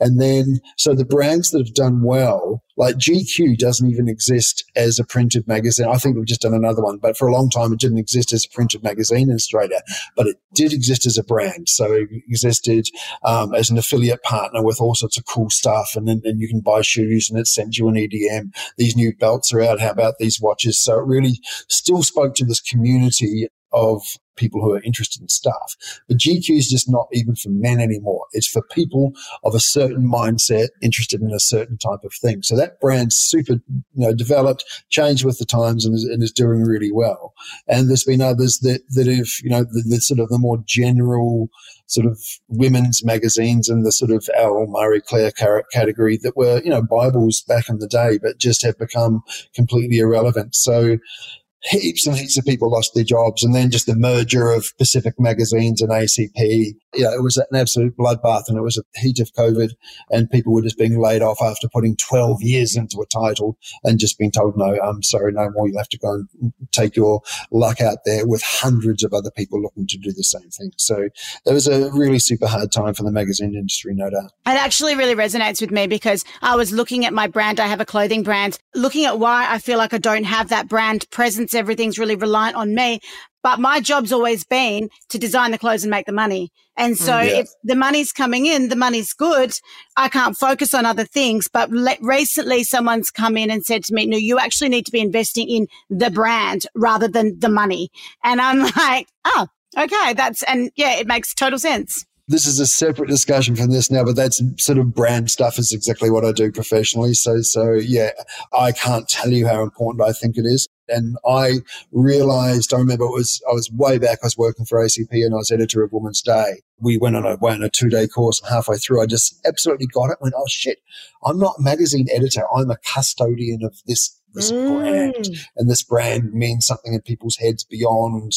And then, so the brands that have done well, like GQ doesn't even exist as a printed magazine. I think we've just done another one, but for a long time it didn't exist as a printed magazine in Australia, but it did exist as a brand. So it existed um, as an affiliate partner with all sorts of cool stuff. And then and you can buy shoes and it sends you an EDM. These new belts are out. How about these watches? So it really still spoke to this community of people who are interested in stuff. But GQ is just not even for men anymore. It's for people of a certain mindset interested in a certain type of thing. So that brand's super, you know, developed, changed with the times and is, and is doing really well. And there's been others that, that have, you know, the, the sort of the more general sort of women's magazines and the sort of Al Marie Claire category that were, you know, Bibles back in the day, but just have become completely irrelevant. So, heaps and heaps of people lost their jobs. And then just the merger of Pacific Magazines and ACP. You know, it was an absolute bloodbath and it was a heat of COVID and people were just being laid off after putting 12 years into a title and just being told, no, I'm sorry, no more. You'll have to go and take your luck out there with hundreds of other people looking to do the same thing. So it was a really super hard time for the magazine industry, no doubt. It actually really resonates with me because I was looking at my brand. I have a clothing brand, looking at why I feel like I don't have that brand presence. Everything's really reliant on me. But my job's always been to design the clothes and make the money. And so Mm, yeah. if the money's coming in, the money's good. I can't focus on other things. But le- recently someone's come in and said to me, no, you actually need to be investing in the brand rather than the money. And I'm like, oh, okay. That's, and yeah, it makes total sense. this is a separate discussion from this now, but that's sort of brand stuff is exactly what I do professionally. So, so yeah, I can't tell you how important I think it is. And I realized, I remember it was, I was way back, I was working for ACP and I was editor of Woman's Day. We went on a, went on a two day course and halfway through, I just absolutely got it. Went, oh shit, I'm not magazine editor. I'm a custodian of this, this brand Mm. and this brand means something in people's heads beyond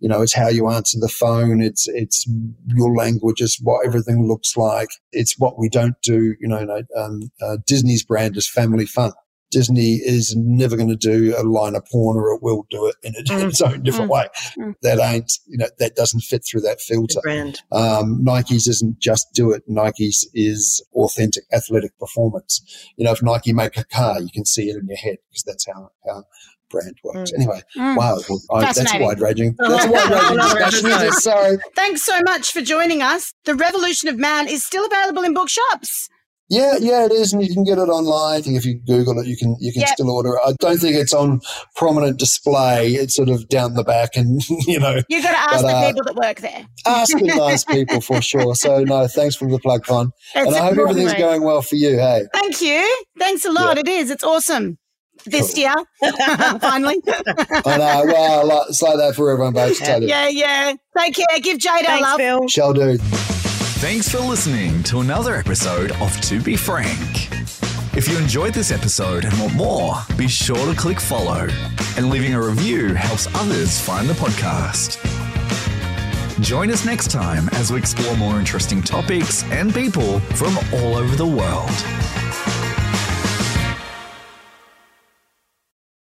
you know it's how you answer the phone it's it's your language it's what everything looks like it's what we don't do you know no, um, uh, disney's brand is family fun disney is never going to do a line of porn or it will do it in a- its own different way Mm. that ain't you know that doesn't fit through that filter brand. um, Nike's isn't just do it. Nike's is authentic athletic performance. You know, if Nike make a car, you can see it in your head because that's how, how brand works. Anyway, Mm. wow. Well, I, that's wide ranging. That's a wide ranging discussion. episode. Sorry. Thanks so much for joining us. The Revolution of Man is still available in bookshops. Yeah, yeah, it is, and you can get it online. I think if you Google it, you can you can Yep. still order it. I don't think it's on prominent display. It's sort of down the back, and you know, You've got to ask But, the uh, people that work there. ask the nice people for sure. So no, thanks for the plug, Con, It's and I hope everything's mate. going well for you. Hey. Thank you. Thanks a lot. Yeah. It is. It's awesome. This Cool. year, finally. I know. Well, like- it's like that for everyone, babes. Tell you. yeah, yeah. Take care. Give Jade our Thanks, love. Phil. Shall do. Thanks for listening to another episode of To Be Frank. If you enjoyed this episode and want more, be sure to click follow. And leaving a review helps others find the podcast. Join us next time as we explore more interesting topics and people from all over the world.